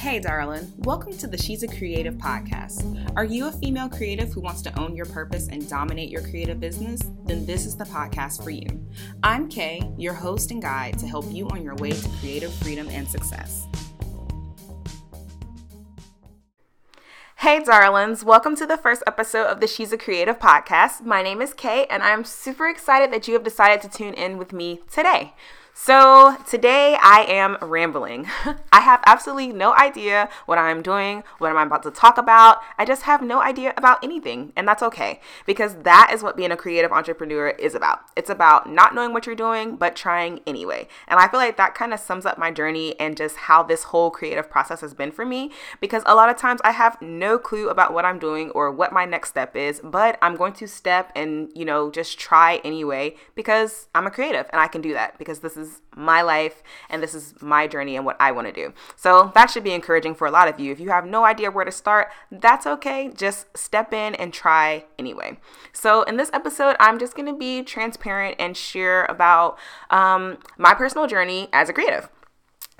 Hey, darling. Welcome to the She's a Creative podcast. Are you a female creative who wants to own your purpose and dominate your creative business? Then this is the podcast for you. I'm Kay, your host and guide to help you on your way to creative freedom and success. Hey, darlings. Welcome to the first episode of the She's a Creative podcast. My name is Kay, and I'm super excited that you have decided to tune in with me today. So, today I am rambling. I have absolutely no idea what I'm doing, what I'm about to talk about. I just have no idea about anything, and that's okay because that is what being a creative entrepreneur is about. It's about not knowing what you're doing, but trying anyway. And I feel like that kind of sums up my journey and just how this whole creative process has been for me because a lot of times I have no clue about what I'm doing or what my next step is, but I'm going to step and, you know, just try anyway because I'm a creative and I can do that because this is is my life and this is my journey and what I want to do. So that should be encouraging for a lot of you. If you have no idea where to start, that's okay. Just step in and try anyway. So in this episode, I'm just going to be transparent and share about um, my personal journey as a creative.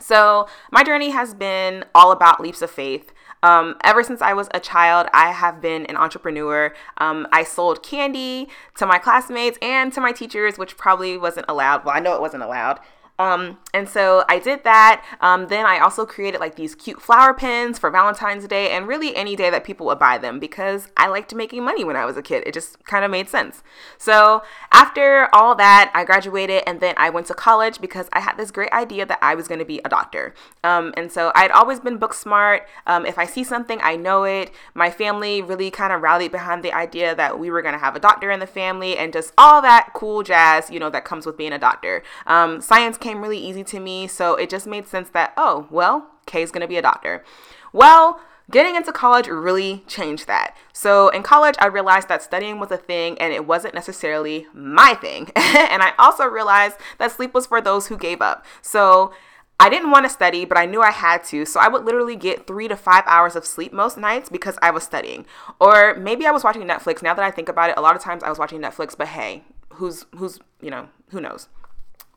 So, my journey has been all about leaps of faith. Um, ever since I was a child, I have been an entrepreneur. Um, I sold candy to my classmates and to my teachers, which probably wasn't allowed. Well, I know it wasn't allowed. Um, and so I did that. Um, then I also created like these cute flower pins for Valentine's Day and really any day that people would buy them because I liked making money when I was a kid. It just kind of made sense. So after all that, I graduated and then I went to college because I had this great idea that I was going to be a doctor. Um, and so I'd always been book smart. Um, if I see something, I know it. My family really kind of rallied behind the idea that we were going to have a doctor in the family and just all that cool jazz, you know, that comes with being a doctor. Um, science came came really easy to me. So it just made sense that, oh, well, Kay's to be a doctor. Well, getting into college really changed that. So in college, I realized that studying was a thing and it wasn't necessarily my thing. and I also realized that sleep was for those who gave up. So I didn't want to study, but I knew I had to. So I would literally get three to five hours of sleep most nights because I was studying. Or maybe I was watching Netflix. Now that I think about it, a lot of times I was watching Netflix, but hey, who's, who's, you know, who knows?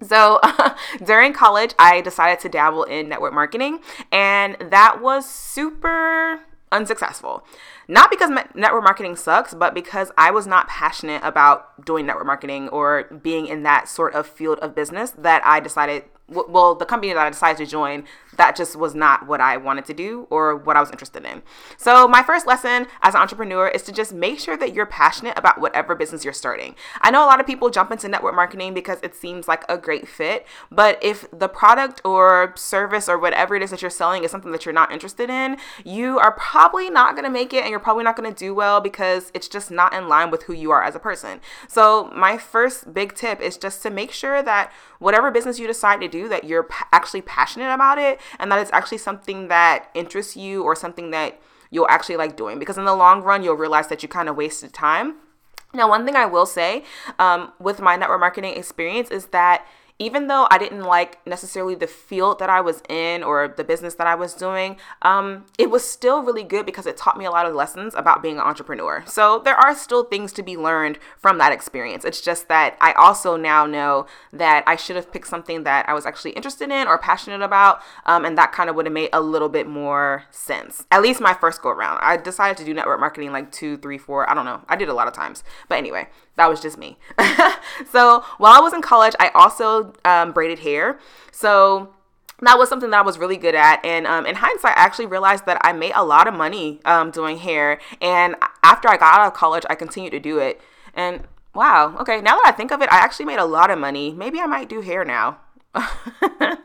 So during college, I decided to dabble in network marketing, and that was super unsuccessful. Not because network marketing sucks, but because I was not passionate about doing network marketing or being in that sort of field of business that I decided well, the company that I decided to join, that just was not what I wanted to do or what I was interested in. So, my first lesson as an entrepreneur is to just make sure that you're passionate about whatever business you're starting. I know a lot of people jump into network marketing because it seems like a great fit, but if the product or service or whatever it is that you're selling is something that you're not interested in, you are probably not going to make it and you're probably not going to do well because it's just not in line with who you are as a person. So, my first big tip is just to make sure that whatever business you decide to do that you're actually passionate about it and that it's actually something that interests you or something that you'll actually like doing because in the long run you'll realize that you kind of wasted time. Now one thing i will say um, with my network marketing experience is that even though I didn't like necessarily the field that I was in or the business that I was doing, um, it was still really good because it taught me a lot of lessons about being an entrepreneur. So there are still things to be learned from that experience. It's just that I also now know that I should have picked something that I was actually interested in or passionate about, um, and that kind of would have made a little bit more sense. At least my first go around. I decided to do network marketing like two, three, four, I don't know. I did a lot of times. But anyway, that was just me. so while I was in college, I also um, braided hair. So that was something that I was really good at. And um, in hindsight, I actually realized that I made a lot of money um, doing hair. And after I got out of college, I continued to do it. And wow, okay, now that I think of it, I actually made a lot of money. Maybe I might do hair now.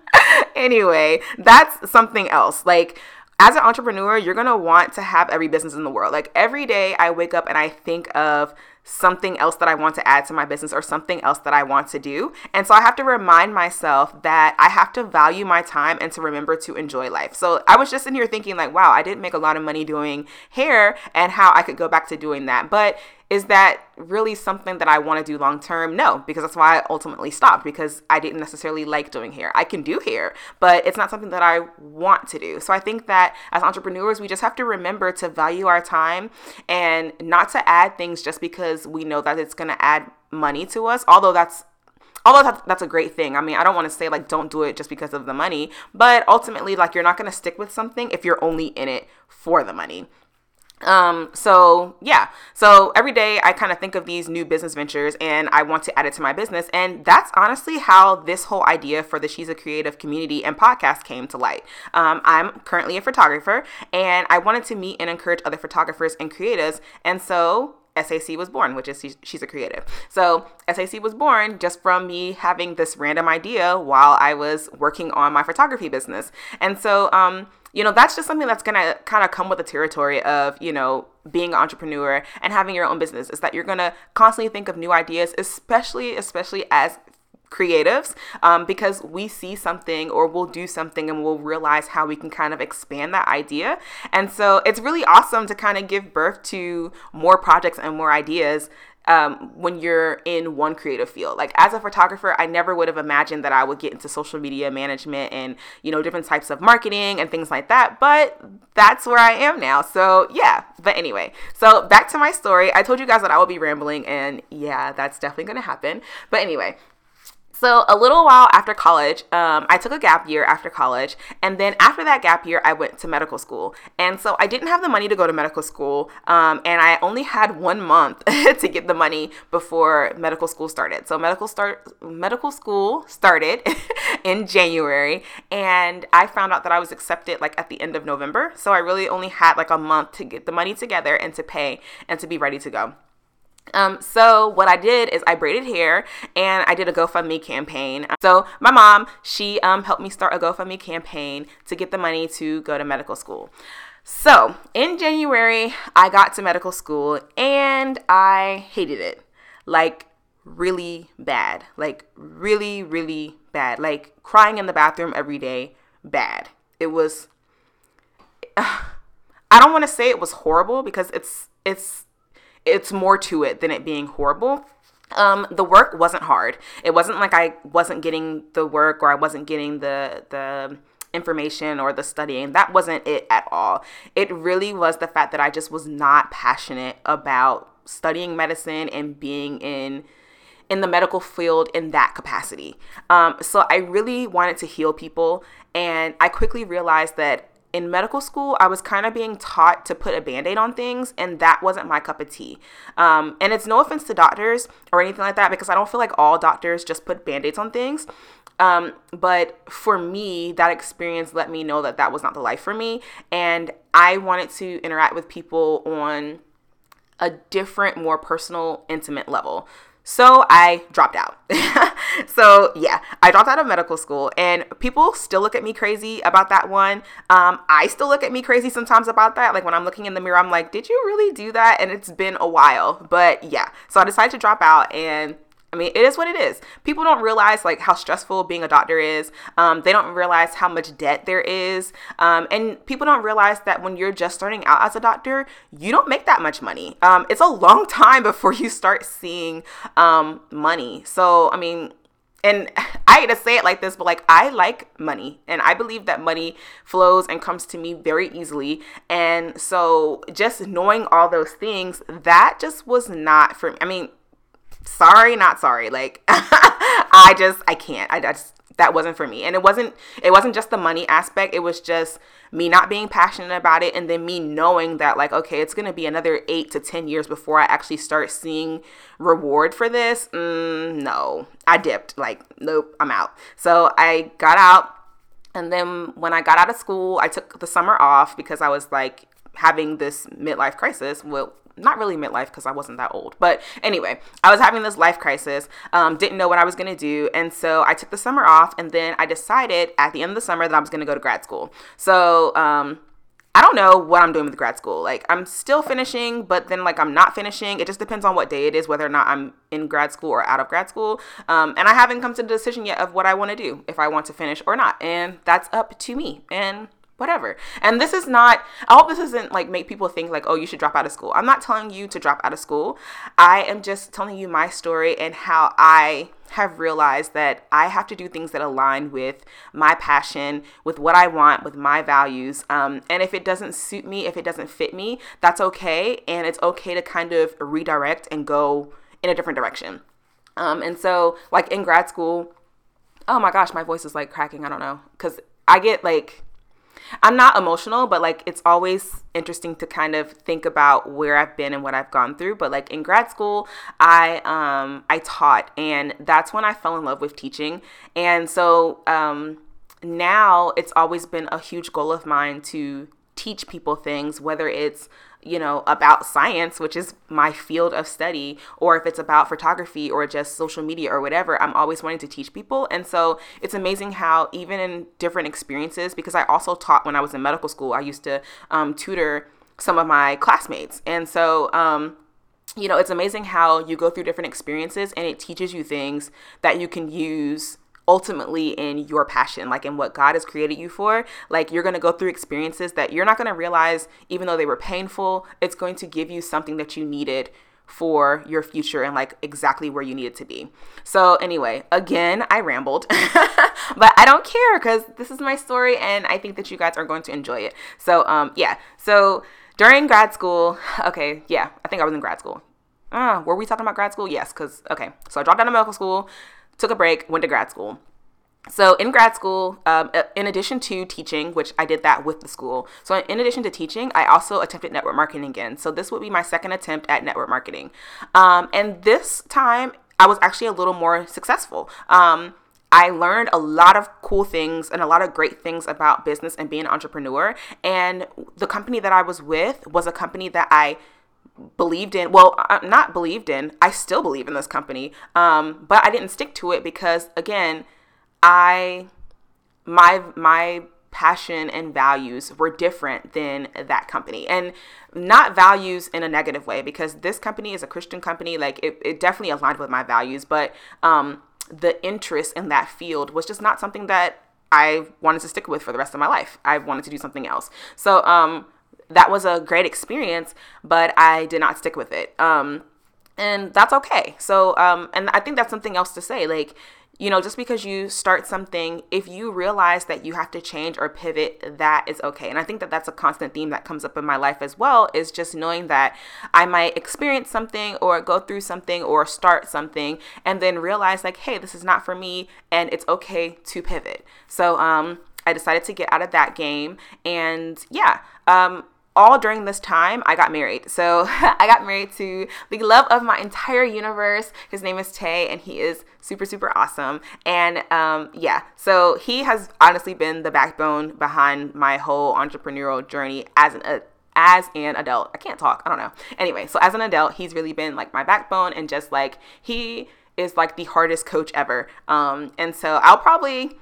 anyway, that's something else. Like, as an entrepreneur, you're gonna want to have every business in the world. Like every day I wake up and I think of something else that I want to add to my business or something else that I want to do. And so I have to remind myself that I have to value my time and to remember to enjoy life. So I was just in here thinking, like, wow, I didn't make a lot of money doing hair and how I could go back to doing that. But is that really something that I want to do long term? No, because that's why I ultimately stopped because I didn't necessarily like doing hair. I can do hair, but it's not something that I want to do. So I think that as entrepreneurs, we just have to remember to value our time and not to add things just because we know that it's going to add money to us, although that's although that's a great thing. I mean, I don't want to say like don't do it just because of the money, but ultimately, like you're not going to stick with something if you're only in it for the money. Um, so yeah, so every day I kind of think of these new business ventures and I want to add it to my business. And that's honestly how this whole idea for the She's a Creative community and podcast came to light. Um, I'm currently a photographer and I wanted to meet and encourage other photographers and creatives. And so SAC was born, which is she's a creative. So SAC was born just from me having this random idea while I was working on my photography business. And so, um, you know, that's just something that's gonna kind of come with the territory of, you know, being an entrepreneur and having your own business is that you're gonna constantly think of new ideas, especially, especially as creatives um, because we see something or we'll do something and we'll realize how we can kind of expand that idea. And so it's really awesome to kind of give birth to more projects and more ideas um, when you're in one creative field. Like as a photographer, I never would have imagined that I would get into social media management and you know different types of marketing and things like that. But that's where I am now. So yeah. But anyway, so back to my story. I told you guys that I would be rambling, and yeah, that's definitely gonna happen. But anyway, so, a little while after college, um, I took a gap year after college. And then after that gap year, I went to medical school. And so I didn't have the money to go to medical school. Um, and I only had one month to get the money before medical school started. So, medical, start, medical school started in January. And I found out that I was accepted like at the end of November. So, I really only had like a month to get the money together and to pay and to be ready to go. Um, so what I did is I braided hair and I did a GoFundMe campaign. So my mom, she um, helped me start a GoFundMe campaign to get the money to go to medical school. So in January, I got to medical school and I hated it. Like really bad. Like really, really bad. Like crying in the bathroom every day, bad. It was I don't want to say it was horrible because it's it's it's more to it than it being horrible. Um, the work wasn't hard. It wasn't like I wasn't getting the work or I wasn't getting the the information or the studying. That wasn't it at all. It really was the fact that I just was not passionate about studying medicine and being in in the medical field in that capacity. Um, so I really wanted to heal people, and I quickly realized that in medical school, I was kind of being taught to put a band aid on things, and that wasn't my cup of tea. Um, and it's no offense to doctors or anything like that, because I don't feel like all doctors just put band aids on things. Um, but for me, that experience let me know that that was not the life for me. And I wanted to interact with people on a different, more personal, intimate level. So I dropped out. so yeah, I dropped out of medical school, and people still look at me crazy about that one. Um, I still look at me crazy sometimes about that. Like when I'm looking in the mirror, I'm like, did you really do that? And it's been a while, but yeah. So I decided to drop out and I mean, it is what it is. People don't realize like how stressful being a doctor is. Um, they don't realize how much debt there is, um, and people don't realize that when you're just starting out as a doctor, you don't make that much money. Um, it's a long time before you start seeing um, money. So, I mean, and I hate to say it like this, but like I like money and I believe that money flows and comes to me very easily. And so just knowing all those things, that just was not for me. I mean, sorry, not sorry. Like I just I can't. I, just that wasn't for me. And it wasn't it wasn't just the money aspect. It was just me not being passionate about it and then me knowing that like okay, it's going to be another 8 to 10 years before I actually start seeing reward for this. Mm, no. I dipped. Like nope, I'm out. So I got out and then when I got out of school, I took the summer off because I was like having this midlife crisis. Well, not really midlife because I wasn't that old. But anyway, I was having this life crisis, um, didn't know what I was going to do. And so I took the summer off. And then I decided at the end of the summer that I was going to go to grad school. So, um, I don't know what I'm doing with grad school. Like I'm still finishing, but then like I'm not finishing. It just depends on what day it is, whether or not I'm in grad school or out of grad school. Um, and I haven't come to the decision yet of what I want to do, if I want to finish or not. And that's up to me. And whatever. And this is not, I hope this doesn't like make people think like, oh, you should drop out of school. I'm not telling you to drop out of school. I am just telling you my story and how I have realized that I have to do things that align with my passion, with what I want, with my values. Um, and if it doesn't suit me, if it doesn't fit me, that's okay. And it's okay to kind of redirect and go in a different direction. Um, and so, like in grad school, oh my gosh, my voice is like cracking. I don't know. Because I get like, I'm not emotional, but like it's always interesting to kind of think about where I've been and what I've gone through. But like in grad school, I um I taught and that's when I fell in love with teaching. And so um now it's always been a huge goal of mine to teach people things, whether it's you know, about science, which is my field of study, or if it's about photography or just social media or whatever, I'm always wanting to teach people. And so it's amazing how, even in different experiences, because I also taught when I was in medical school, I used to um, tutor some of my classmates. And so, um, you know, it's amazing how you go through different experiences and it teaches you things that you can use ultimately in your passion, like in what God has created you for. Like you're going to go through experiences that you're not going to realize, even though they were painful, it's going to give you something that you needed for your future and like exactly where you need it to be. So, anyway, again, I rambled, but I don't care because this is my story and I think that you guys are going to enjoy it. So, um, yeah. So, during grad school, okay, yeah, I think I was in grad school. Uh, were we talking about grad school? Yes, because, okay, so I dropped out of medical school took a break, went to grad school. So in grad school, um, uh, in addition to teaching, which I did that with the school, so in addition to teaching, I also attempted network marketing again. So this would be my second attempt at network marketing, um, and this time I was actually a little more successful. Um, I learned a lot of cool things and a lot of great things about business and being an entrepreneur. And the company that I was with was a company that I believed in well i'm uh, not believed in i still believe in this company um, but i didn't stick to it because again i my my passion and values were different than that company. And not values in a negative way because this company is a christian company like it, it definitely aligned with my values but um, the interest in that field was just not something that i wanted to stick with for the rest of my life. I wanted to do something else. So um that was a great experience, but I did not stick with it. Um, and that's okay. So, um, and I think that's something else to say. Like, you know, just because you start something, if you realize that you have to change or pivot, that is okay. And I think that that's a constant theme that comes up in my life as well is just knowing that I might experience something or go through something or start something and then realize like, hey, this is not for me and it's okay to pivot. So, um, I decided to get out of that game and yeah, um, all during this time, I got married. So I got married to the love of my entire universe. His name is Tay, and he is super, super awesome. And um, yeah, so he has honestly been the backbone behind my whole entrepreneurial journey as an uh, as an adult. I can't talk. I don't know. Anyway, so as an adult, he's really been like my backbone and just like he is like the hardest coach ever. Um, and so I'll probably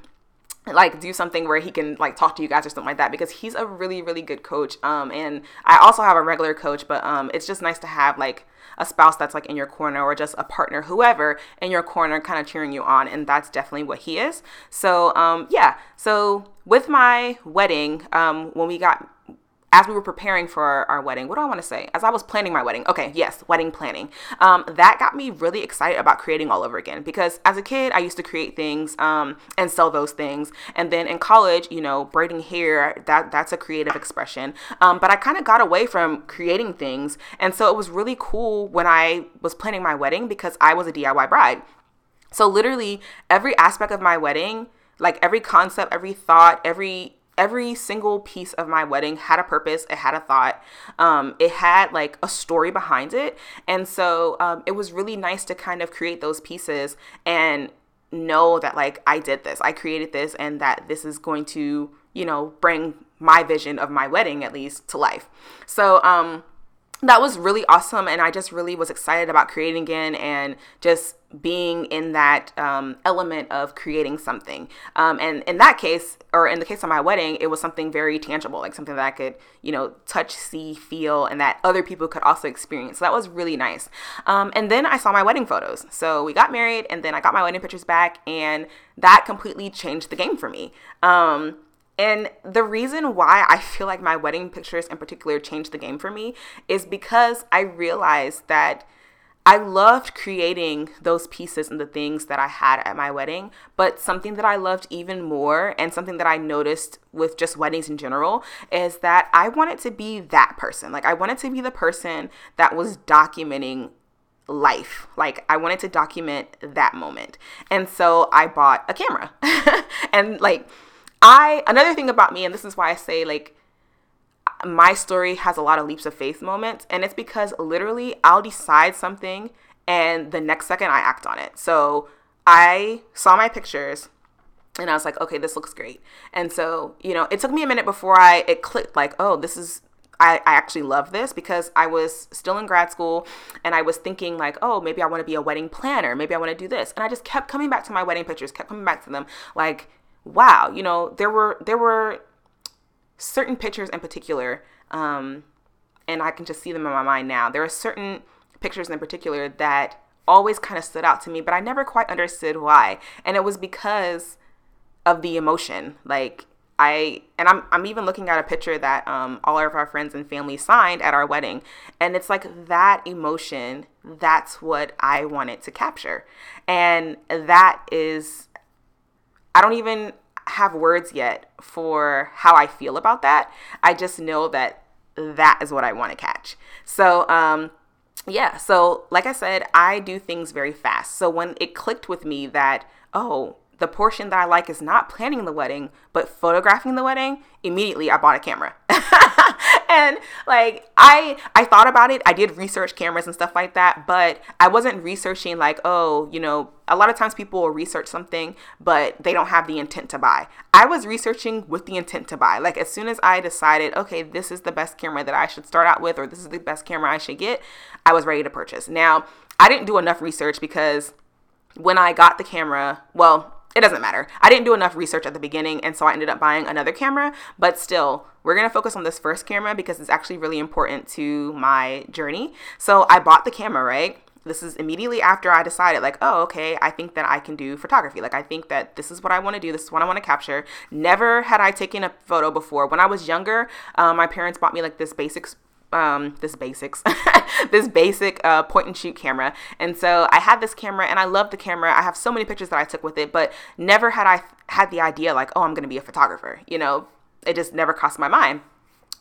like do something where he can like talk to you guys or something like that because he's a really really good coach um and i also have a regular coach but um it's just nice to have like a spouse that's like in your corner or just a partner whoever in your corner kind of cheering you on and that's definitely what he is. So um yeah. So with my wedding um when we got as we were preparing for our, our, wedding, what do I want to say? As I was planning my wedding, okay, yes, wedding planning. Um, that got me really excited about creating all over again because as a kid, I used to create things um, and sell those things, and then in college, you know, braiding hair that that's a creative expression. Um, but I kind of got away from creating things, and so it was really cool when I was planning my wedding because I was a DIY bride. So literally every aspect of my wedding, like every concept, every thought, every every single piece of my wedding had a purpose it had a thought um, it had like a story behind it. And so um, it was really nice to kind of create those pieces and know that like i did this i created this and that this is going to you know bring my vision of my wedding at least to life. So um that was really awesome and i just really was excited about creating again and just being in that um, element of creating something. Um, and in that case or in the case of my wedding it was something very tangible like something that i could you know touch see feel and that other people could also experience. So that was really nice. Um, and then i saw my wedding photos. So we got married and then i got my wedding pictures back and that completely changed the game for me. Um, and the reason why I feel like my wedding pictures in particular changed the game for me is because I realized that I loved creating those pieces and the things that I had at my wedding, but something that I loved even more and something that I noticed with just weddings in general is that I wanted to be that person. Like I wanted to be the person that was documenting life. Like I wanted to document that moment. And so I bought a camera. and like I another thing about me and this is why I say like my story has a lot of leaps of faith moments and it's because literally I'll decide something and the next second I act on it. So I saw my pictures and I was like, okay, this looks great. And so, you know, it took me a minute before I it clicked like, oh, this is I, I actually love this because I was still in grad school and I was thinking like, oh, maybe I want to be a wedding planner. Maybe I want to do this. And I just kept coming back to my wedding pictures, kept coming back to them. Like, wow, you know, there were there were certain pictures in particular, um, and I can just see them in my mind now. There are certain pictures in particular that always kind of stood out to me, but I never quite understood why. And it was because of the emotion. Like I and I'm I'm even looking at a picture that um, all of our friends and family signed at our wedding, and it's like that emotion. That's what I wanted to capture, and that is, I don't even have words yet for how I feel about that. I just know that that is what I want to catch. So um, yeah. So like I said, I do things very fast. So when it clicked with me that oh the portion that I like is not planning the wedding, but photographing the wedding, immediately I bought a camera. and like I I thought about it. I did research cameras and stuff like that, but I wasn't researching like, oh, you know, a lot of times people will research something, but they don't have the intent to buy. I was researching with the intent to buy. Like as soon as I decided, okay, this is the best camera that I should start out with or this is the best camera I should get, I was ready to purchase. Now, I didn't do enough research because when I got the camera, well, it doesn't matter. I didn't do enough research at the beginning, and so I ended up buying another camera. But still, we're gonna focus on this first camera because it's actually really important to my journey. So I bought the camera, right? This is immediately after I decided, like, oh, okay, I think that I can do photography. Like, I think that this is what I want to do. This is what I want to capture. Never had I taken a photo before. When I was younger, um, my parents bought me like this basic um, this basics, this basic uh, point and shoot camera. And so I had this camera and I love the camera. I have so many pictures that I took with it, but never had I had the idea like, oh, I'm going to be a photographer. You know, it just never crossed my mind.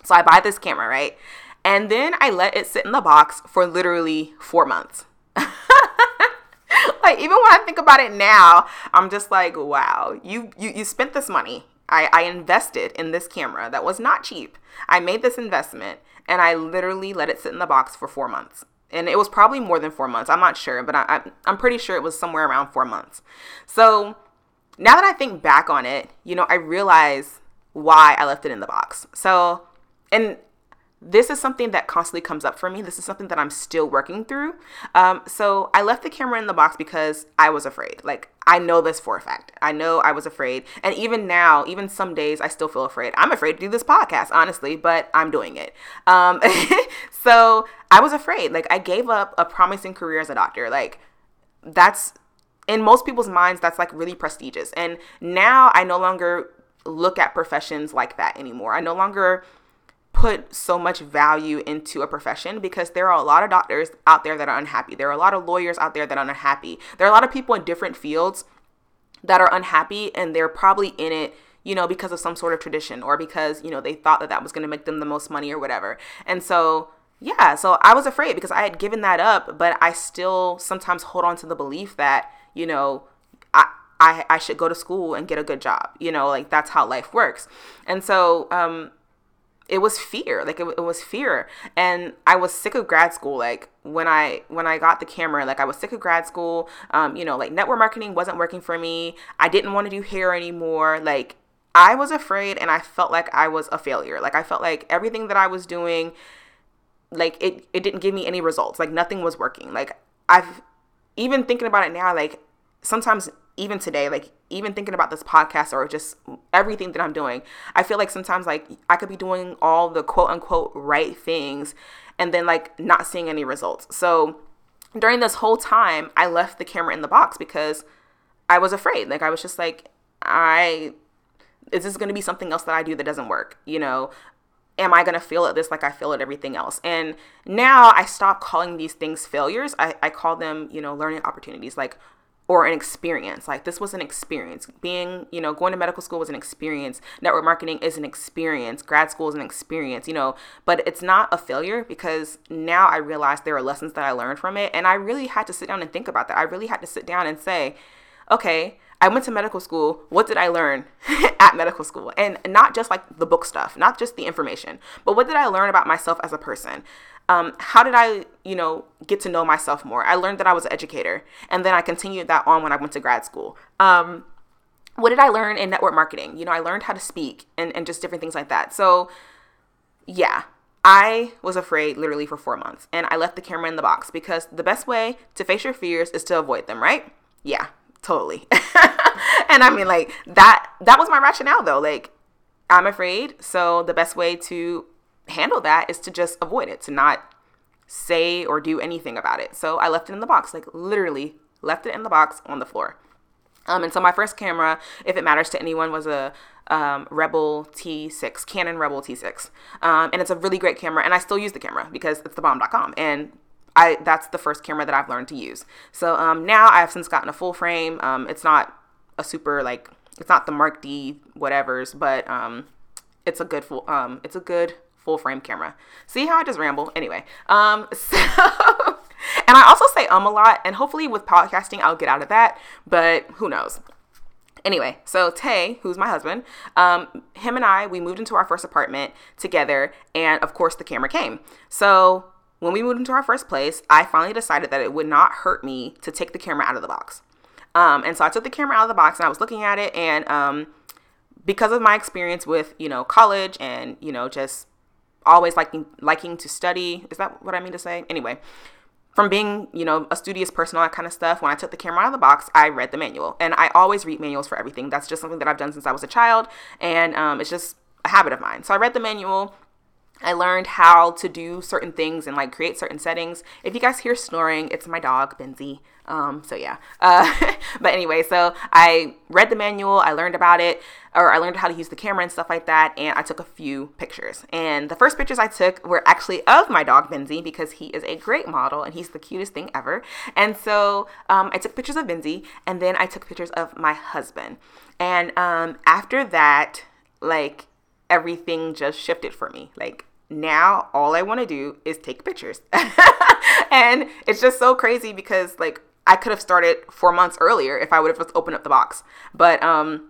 So I buy this camera, right? And then I let it sit in the box for literally four months. like even when I think about it now, I'm just like, wow, you you, you spent this money. I, I invested in this camera that was not cheap. I made this investment and I literally let it sit in the box for four months. And it was probably more than four months. I'm not sure, but I, am pretty sure it was somewhere around four months. So now that I think back on it, you know, I realize why I left it in the box. So, and this is something that constantly comes up for me. This is something that I'm still working through. Um, so I left the camera in the box because I was afraid. Like, I know this for a fact. I know I was afraid. And even now, even some days, I still feel afraid. I'm afraid to do this podcast, honestly, but I'm doing it. Um, so I was afraid. Like, I gave up a promising career as a doctor. Like, that's in most people's minds, that's like really prestigious. And now I no longer look at professions like that anymore. I no longer put so much value into a profession because there are a lot of doctors out there that are unhappy. There are a lot of lawyers out there that are unhappy. There are a lot of people in different fields that are unhappy and they're probably in it you know, because of some sort of tradition or because, you know, they thought that that was going to make them the most money or whatever. And so, yeah, so I was afraid because I had given that up, but I still sometimes hold on to the belief that, you know, I, I, I should go to school and get a good job. You know, like that's how life works. And so, um, it was fear like it, it, was fear. And i was sick of grad school like when i when i got the camera like i was sick of grad school. Um, you know like network marketing wasn't working for me. I didn't want to do hair anymore. Like i was afraid and i felt like i was a failure. Like i felt like everything that i was doing like it, it didn't give me any results. Like nothing was working. Like i've even thinking about it now like sometimes even today, like even thinking about this podcast or just everything that I'm doing, I feel like sometimes like I could be doing all the quote unquote right things and then like not seeing any results. So during this whole time, I left the camera in the box because I was afraid. Like I was just like, I is this going to be something else that I do that doesn't work? You know, am I going to feel at this like I feel at everything else? And now I stop calling these things failures. I, I call them, you know, learning opportunities. Like or an experience. Like this was an experience. Being, you know, going to medical school was an experience. Network marketing is an experience. Grad school is an experience, you know, but it's not a failure because now I realize there are lessons that I learned from it. And I really had to sit down and think about that. I really had to sit down and say, okay, I went to medical school. What did I learn at medical school? And not just like the book stuff, not just the information, but what did I learn about myself as a person? Um, how did I, you know, get to know myself more? I learned that I was an educator, and then I continued that on when I went to grad school. Um, what did I learn in network marketing? You know, I learned how to speak and, and just different things like that. So, yeah, I was afraid literally for four months, and I left the camera in the box because the best way to face your fears is to avoid them, right? Yeah, totally. and I mean, like that. That was my rationale, though. Like, I'm afraid, so the best way to handle that is to just avoid it, to not say or do anything about it. So I left it in the box, like literally left it in the box on the floor. Um, and so my first camera, if it matters to anyone, was a um, Rebel T6, Canon Rebel T6. Um, and it's a really great camera, and I still use the camera because it's the bomb.com. And I that's the first camera that I've learned to use. So um, now I have since gotten a full frame. Um, it's not a super like it's not the Mark D whatever's, but um, it's a good full um, it's a good full frame camera. See how I just ramble? Anyway, um, so, and I also say um a lot, and hopefully with podcasting I'll get out of that, but who knows? Anyway, so Tay, who's my husband, um, him and I, we moved into our first apartment together, and of course the camera came. So when we moved into our first place, I finally decided that it would not hurt me to take the camera out of the box. Um, and so I took the camera out of the box and I was looking at it, and um, because of my experience with you know college and you know just always liking liking to study. Is that what I mean to say? Anyway, from being, you know, a studious person, all that kind of stuff, when I took the camera out of the box, I read the manual. And I always read manuals for everything. That's just something that I've done since I was a child. And um, it's just a habit of mine. So I read the manual. I learned how to do certain things and like create certain settings. If you guys hear snoring, it's my dog, Benzie. Um, so yeah. Uh, but anyway, so I read the manual, I learned about it, or I learned how to use the camera and stuff like that, and I took a few pictures. And the first pictures I took were actually of my dog Benzie because he is a great model and he's the cutest thing ever. And so um, I took pictures of Benzie, and then I took pictures of my husband. And um, after that, like everything just shifted for me. Like now all I want to do is take pictures. and it's just so crazy because like I could have started 4 months earlier if I would have just opened up the box. But um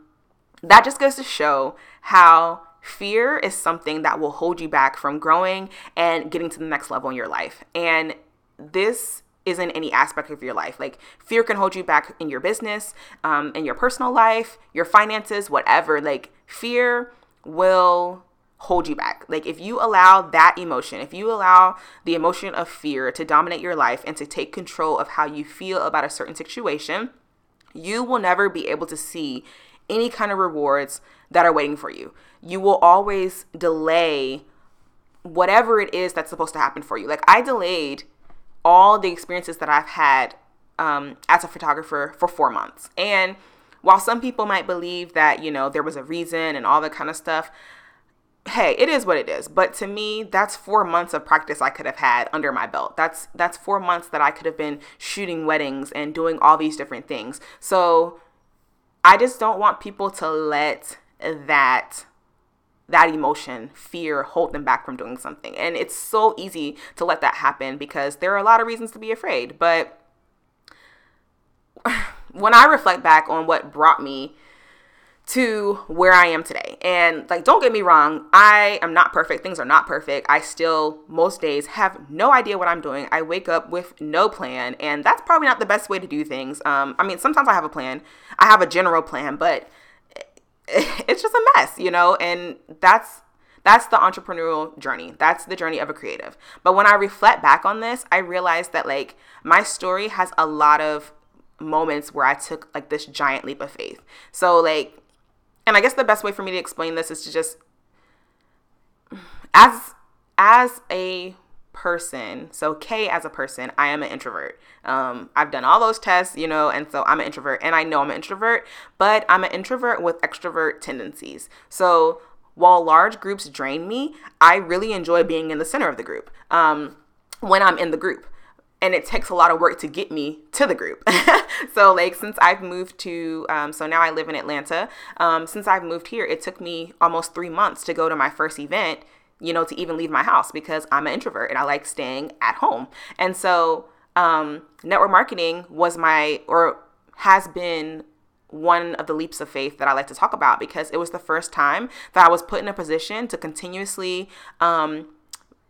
that just goes to show how fear is something that will hold you back from growing and getting to the next level in your life. And this isn't any aspect of your life. Like fear can hold you back in your business, um, in your personal life, your finances, whatever. Like fear will hold you back. Like if you allow that emotion, if you allow the emotion of fear to dominate your life and to take control of how you feel about a certain situation, you will never be able to see any kind of rewards that are waiting for you. You will always delay whatever it is that's supposed to happen for you. Like I delayed all the experiences that I've had um, as a photographer for four months. And while some people might believe that, you know, there was a reason and all that kind of stuff, hey, it is what it is. But to me, that's four months of practice I could have had under my belt. That's that's four months that I could have been shooting weddings and doing all these different things. So I just don't want people to let that that emotion, fear, hold them back from doing something. And it's so easy to let that happen because there are a lot of reasons to be afraid. But when I reflect back on what brought me to where I am today. And like, don't get me wrong, I am not perfect. Things are not perfect. I still, most days, have no idea what I'm doing. I wake up with no plan, and that's probably not the best way to do things. Um, I mean, sometimes I have a plan, I have a general plan, but it's just a mess, you know, and that's that's the entrepreneurial journey. That's the journey of a creative. But when I reflect back on this, I realize that like my story has a lot of moments where I took like this giant leap of faith. So like and I guess the best way for me to explain this is to just as as a person, so Kay as a person, I am an introvert. Um, I've done all those tests, you know, and so I'm an introvert, and I know I'm an introvert, but I'm an introvert with extrovert tendencies. So while large groups drain me, I really enjoy being in the center of the group um, when I'm in the group and it takes a lot of work to get me to the group. so like since I've moved to, um, so now I live in Atlanta. Um, since I've moved here, it took me almost three months to go to my first event. You know, to even leave my house because I'm an introvert and I like staying at home. And so, um, network marketing was my or has been one of the leaps of faith that I like to talk about because it was the first time that I was put in a position to continuously um,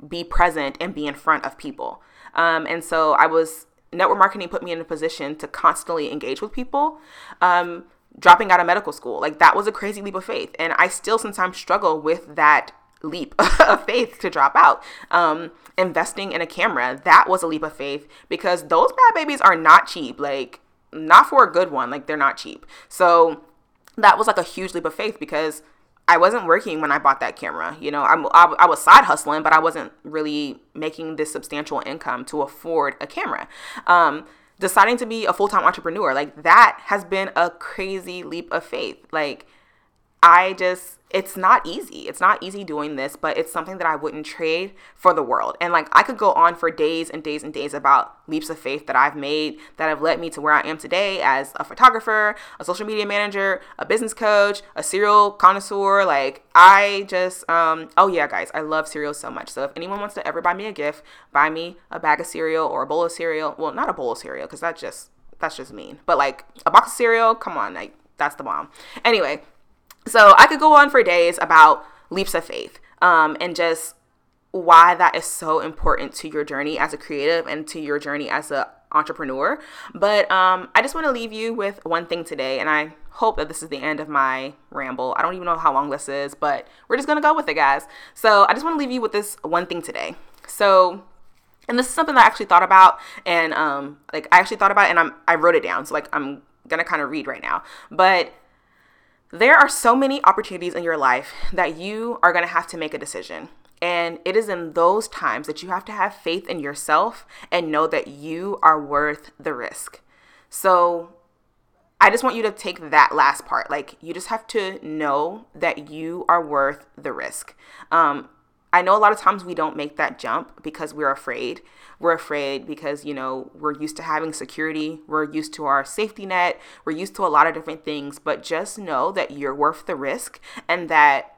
be present and be in front of people. Um, and so I was, network marketing put me in a position to constantly engage with people. Um, dropping out of medical school, like that was a crazy leap of faith. And I still sometimes struggle with that leap of faith to drop out. Um, investing in a camera, that was a leap of faith because those bad babies are not cheap. Like, not for a good one. Like, they're not cheap. So, that was like a huge leap of faith because I wasn't working when I bought that camera. You know, I'm, I, I was side hustling, but I wasn't really making this substantial income to afford a camera. Um, deciding to be a full time entrepreneur, like that has been a crazy leap of faith. Like, I just, it's not easy. It's not easy doing this, but it's something that I wouldn't trade for the world. And like I could go on for days and days and days about leaps of faith that I've made that have led me to where I am today as a photographer, a social media manager, a business coach, a cereal connoisseur. Like I just um oh yeah, guys, I love cereal so much. So if anyone wants to ever buy me a gift, buy me a bag of cereal or a bowl of cereal. Well, not a bowl of cereal cuz that just that's just mean. But like a box of cereal, come on, like that's the bomb. Anyway, so I could go on for days about leaps of faith um, and just why that is so important to your journey as a creative and to your journey as an entrepreneur. But um, I just want to leave you with one thing today, and I hope that this is the end of my ramble. I don't even know how long this is, but we're just gonna go with it, guys. So I just want to leave you with this one thing today. So and this is something that I actually thought about and um like I actually thought about and I'm I wrote it down. So like I'm gonna kind of read right now. But there are so many opportunities in your life that you are going to have to make a decision. And it is in those times that you have to have faith in yourself and know that you are worth the risk. So I just want you to take that last part. Like, you just have to know that you are worth the risk. Um, I know a lot of times we don't make that jump because we're afraid. We're afraid because, you know, we're used to having security, we're used to our safety net, we're used to a lot of different things, but just know that you're worth the risk and that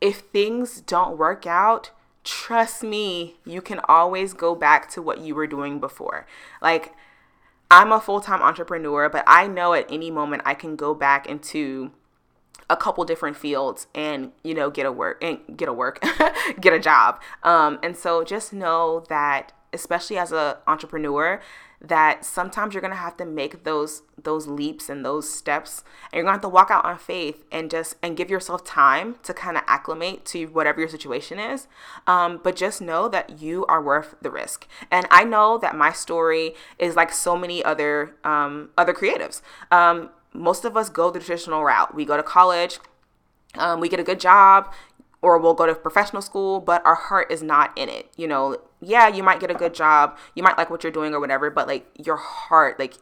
if things don't work out, trust me, you can always go back to what you were doing before. Like, I'm a full time entrepreneur, but I know at any moment I can go back into a couple different fields and you know get a work and get a work get a job. Um, and so just know that especially as an entrepreneur that sometimes you're gonna have to make those those leaps and those steps and you're gonna have to walk out on faith and just and give yourself time to kind of acclimate to whatever your situation is. Um, but just know that you are worth the risk. And i know that my story is like so many other um, other creatives. Um, most of us go the traditional route. We go to college, um, we get a good job, or we'll go to professional school, but our heart is not in it. You know, yeah, you might get a good job, you might like what you're doing or whatever, but like your heart, like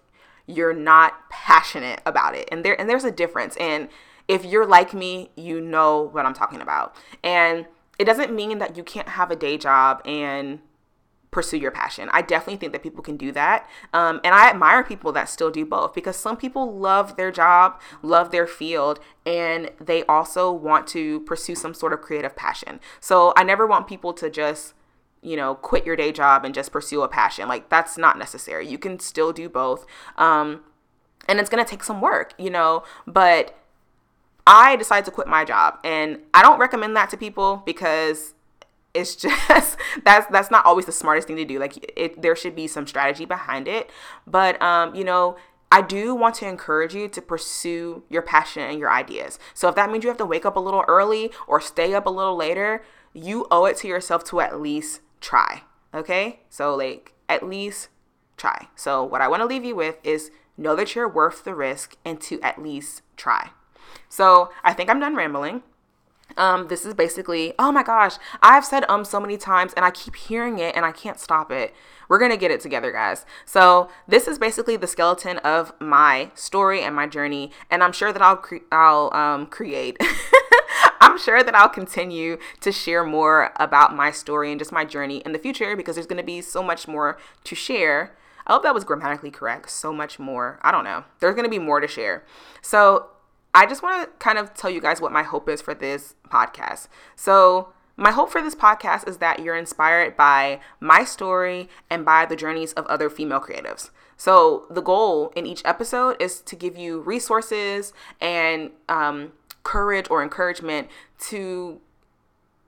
you're not passionate about it. And there and there's a difference. And if you're like me, you know what I'm talking about. And it doesn't mean that you can't have a day job and pursue your passion. I definitely think that people can do that. Um, and I admire people that still do both because some people love their job, love their field, and they also want to pursue some sort of creative passion. So I never want people to just you know quit your day job and just pursue a passion like that's not necessary you can still do both um and it's going to take some work you know but I decided to quit my job and I don't recommend that to people because it's just that's that's not always the smartest thing to do like it there should be some strategy behind it but um you know I do want to encourage you to pursue your passion and your ideas. So if that means you have to wake up a little early or stay up a little later, you owe it to yourself to at least try. Okay? So like at least try. So what I want to leave you with is know that you're worth the risk and to at least try. So I think I'm done rambling. Um, this is basically, oh my gosh, I've said um so many times and I keep hearing it and I can't stop it. We're gonna get it together, guys. So this is basically the skeleton of my story and my journey, and I'm sure that I'll cre- I'll um create. I'm sure that I'll continue to share more about my story and just my journey in the future because there's to be so much more to share. I hope that was grammatically correct. So much more. I don't know. There's going to be more to share. So I just want to kind of tell you guys what my hope is for this podcast. So, my hope for this podcast is that you're inspired by my story and by the journeys of other female creatives. So, the goal in each episode is to give you resources and um, courage or encouragement to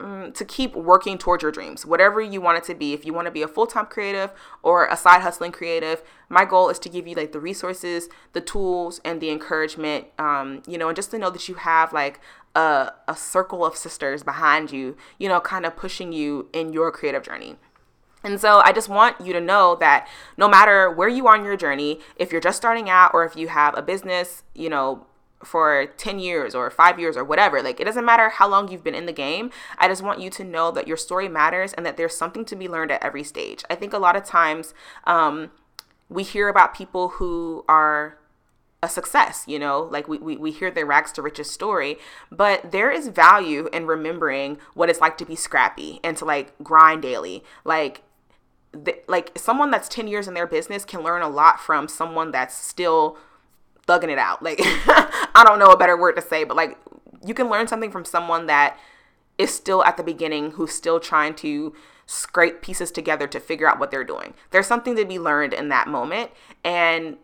mm, to keep working towards your dreams, whatever you want it to be. If you want to be a full time creative or a side hustling creative, my goal is to give you like the resources, the tools, and the encouragement, um, you know, and just to know that you have like a, a circle of sisters behind you, you know, kind of pushing you in your creative journey. And so I just want you to know that no matter where you are in your journey, if you're just starting out or if you have a business, you know, for 10 years or 5 years or whatever. Like it doesn't matter how long you've been in the game. I just want you to know that your story matters and that there's something to be learned at every stage. I think a lot of times um, we hear about people who are a success, you know, like we, we, we hear the rags to riches story, but there is value in remembering what it's like to be scrappy and to like grind daily. Like, like someone that's 10 years in their business can learn a lot from someone that's still thugging it out. Like, I don't know a better word to say, but like, you can learn something from someone that is still at the beginning, who's still trying to scrape pieces together to figure out what they're doing. There's something to be learned in that moment. And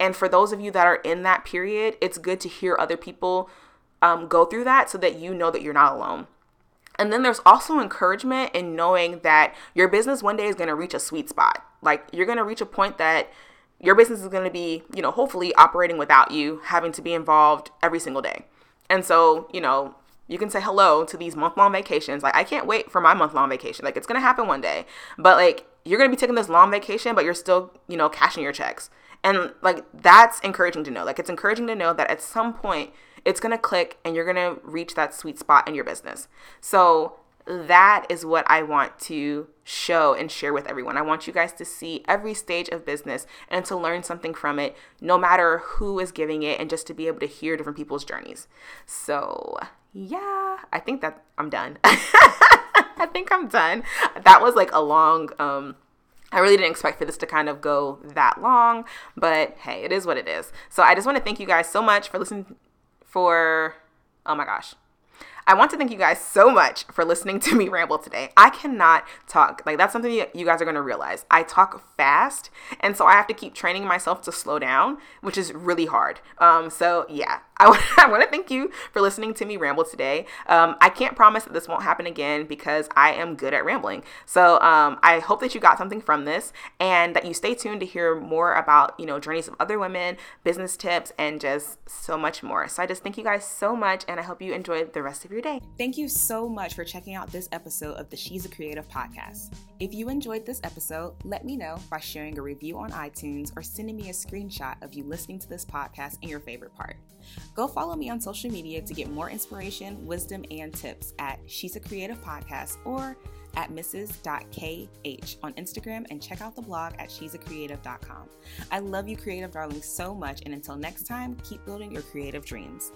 and for those of you that are in that period, it's good to hear other people um, go through that so that you know that you're not alone. And then there's also encouragement in knowing that your business one day is going to reach a sweet spot. Like you're going to reach a point that your business is going to be, you know, hopefully operating without you having to be involved every single day. And so, you know, you can say hello to these month long vacations. Like, I can't wait for my month long vacation. Like, it's going to happen one day. But, like, you're going to be taking this long vacation, but you're still, you know, cashing your checks. And, like, that's encouraging to know. Like, it's encouraging to know that at some point it's going to click and you're going to reach that sweet spot in your business. So, that is what I want to show and share with everyone. I want you guys to see every stage of business and to learn something from it, no matter who is giving it, and just to be able to hear different people's journeys. So, yeah, I think that I'm done. I think I'm done. That was like a long, um, I really didn't expect for this to kind of go that long, but hey, it is what it is. So I just want to thank you guys so much for listening for oh my gosh. I want to thank you guys so much for listening to me ramble today. I cannot talk. Like, that's something you guys are going to realize. I talk fast, and so I have to keep training myself to slow down, which is really hard. Um, so, yeah, I want to thank you for listening to me ramble today. Um, I can't promise that this won't happen again because I am good at rambling. So um, I hope that you got something from this and that you stay tuned to hear more about, you know, journeys of other women, business tips, and just so much more. So I just thank you guys so much and I hope you enjoy the rest of your day. Thank you so much for checking out this episode of the She's a Creative podcast. If you enjoyed this episode, let me know by sharing a review on iTunes or sending me a screenshot of you listening to this podcast in your favorite part. Go follow me on social media to get more inspiration, wisdom, and tips at She's a Creative Podcast or at mrs.kh on Instagram and check out the blog at she'sacreative.com. I love you, creative darlings, so much, and until next time, keep building your creative dreams.